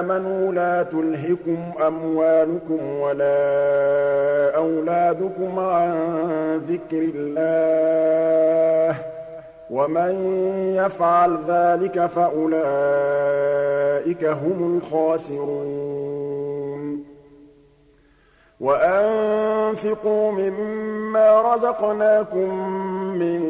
آمَنُوا لَا تُلْهِكُمْ أَمْوَالُكُمْ وَلَا أَوْلَادُكُمْ عَن ذِكْرِ اللَّهِ ۚ وَمَن يَفْعَلْ ذَٰلِكَ فَأُولَٰئِكَ هُمُ الْخَاسِرُونَ. وَأَنفِقُوا مِمَّا رَزَقْنَاكُم مِّن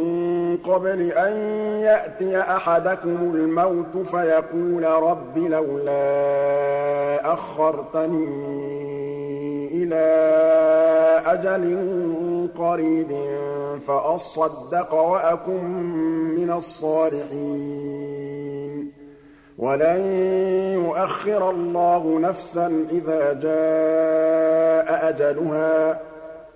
قَبْلِ أَن يَأْتِيَ أَحَدَكُمُ الْمَوْتُ فَيَقُولَ رَبِّ لَوْلَا أَخَّرْتَنِي إِلَىٰ أَجَلٍ قَرِيبٍ فَأَصَّدَّقَ وَأَكُن مِّنَ الصَّالِحِينَ. وَلَن يُؤَخِّرَ اللَّهُ نَفْسًا إِذَا جَاءَ أَجَلُهَا ۚ.